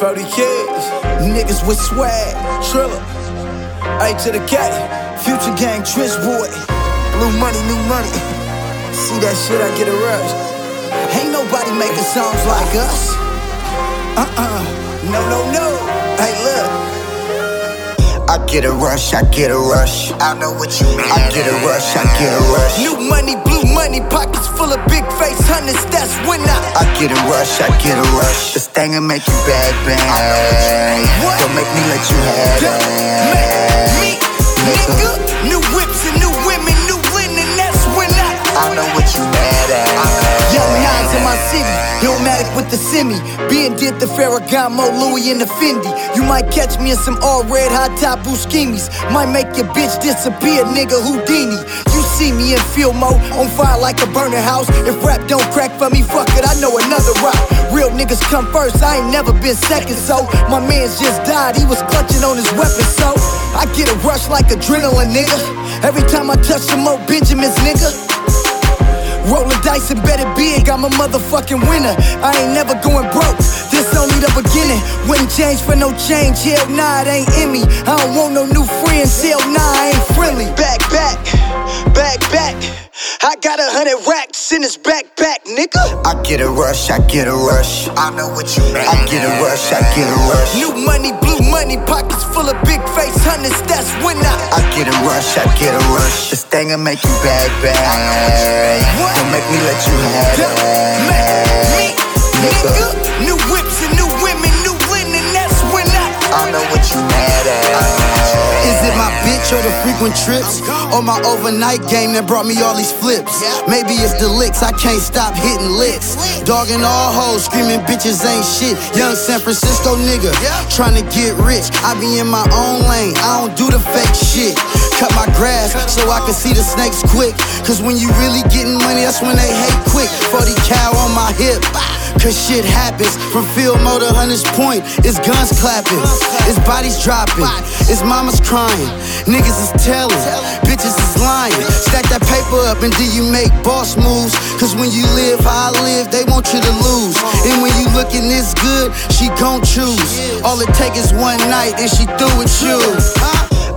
40 Keys, niggas with swag, Trilla. A to the K, future gang, trench boy. Blue money, new money. See that shit, I get a rush. Ain't nobody making songs like us. Uh uh, no, no, no. Hey, look. I get a rush, I get a rush. I know what you mean. I get a rush, I get a rush. New money, blue money, pockets full of big face hundreds. That's when I. I get a rush, I get a rush. This thing will make you bad, bang. What? Don't make me let you have it. Me, nigga. New whips semi. Being did the Ferragamo, Louis and the Fendi. You might catch me in some all red hot top Buscemi's. Might make your bitch disappear, nigga Houdini. You see me in Fillmore, on fire like a burning house. If rap don't crack for me, fuck it, I know another route. Real niggas come first, I ain't never been second, so my man's just died, he was clutching on his weapon, so I get a rush like adrenaline, nigga. Every time I touch some more Benjamins, nigga. Rolling and bet it big, I'm a motherfucking winner. I ain't never going broke, this only the beginning. Wouldn't change for no change, hell nah, it ain't in me. I don't want no new friends, hell nah, I ain't friendly. Back, back, back, back. I got a hundred racks in his backpack, nigga. I get a rush, I get a rush. I know what you mean. I get a rush, I get a rush. New money, blue money, pockets full of big hundreds, that's when I. I get a rush, I get a rush. This thing will make you bad, bang. What? Don't make me let you have Duh, man, me, it. nigga. Or the frequent trips? Or my overnight game that brought me all these flips? Maybe it's the licks, I can't stop hitting licks. Dogging all hoes, screaming bitches ain't shit. Young San Francisco nigga, trying to get rich. I be in my own lane, I don't do the fake shit. Cut my grass so I can see the snakes quick. Cause when you really getting money, that's when they hate quick. 40 cow on my hip. Cause shit happens from Fillmore to Hunters Point. It's guns clapping, it's bodies dropping, it's mamas crying, niggas is telling, bitches is lying. Stack that paper up and then you make boss moves. Cause when you live how I live, they want you to lose. And when you looking this good, she gon' choose. All it take is one night and she through with you.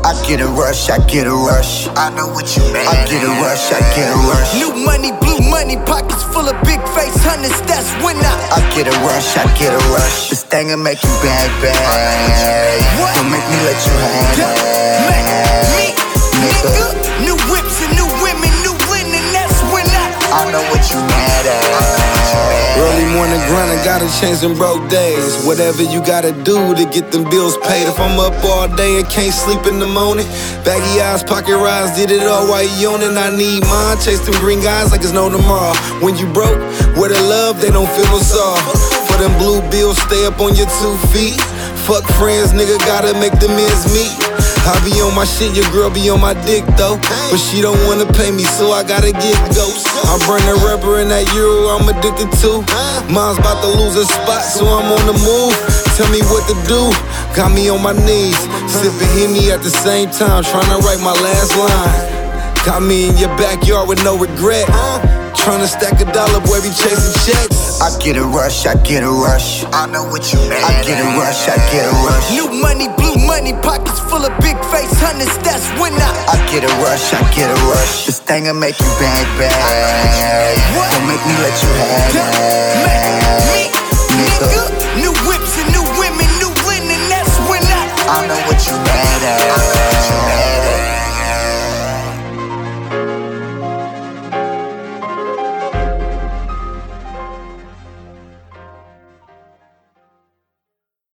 I get a rush, I get a rush. I know what you mean. I get a rush, I get a rush. New money, blue money, pockets full of big face hundreds, that's when I. I get a rush, I get a rush. This thing will make you bang, bang. What? Don't make me let you Duh, man, me, nigga. New whips and new women, new linen, that's when I. I know what you mad at. Early morning grind, I gotta change them broke days. Whatever you gotta do to get them bills paid. If I'm up all day and can't sleep in the morning, baggy eyes, pocket rise, did it all while you yawning. I need mine, chase them green guys like it's no tomorrow. When you broke, where the love, they don't feel us off. For them blue bills, stay up on your two feet. Fuck friends, nigga, gotta make the ends meet. I be on my shit, your girl be on my dick though. But she don't wanna pay me, so I gotta get ghost. I burn that rubber and that euro I'm addicted to. Mom's about to lose a spot, so I'm on the move. Tell me what to do, got me on my knees. Sipping Henny at the same time, trying to write my last line. Got me in your backyard with no regret. Trying to stack a dollar, boy, be chasing checks. I get a rush, I get a rush. I know what you mean. I get a rush, I get a rush. New money, blue money, pockets full of big face hundreds, that's when I. I get a rush, I get a rush. This thing will make you bang, bang. What? Don't make me let you have Duh, man, it. me, nigga. New whips and new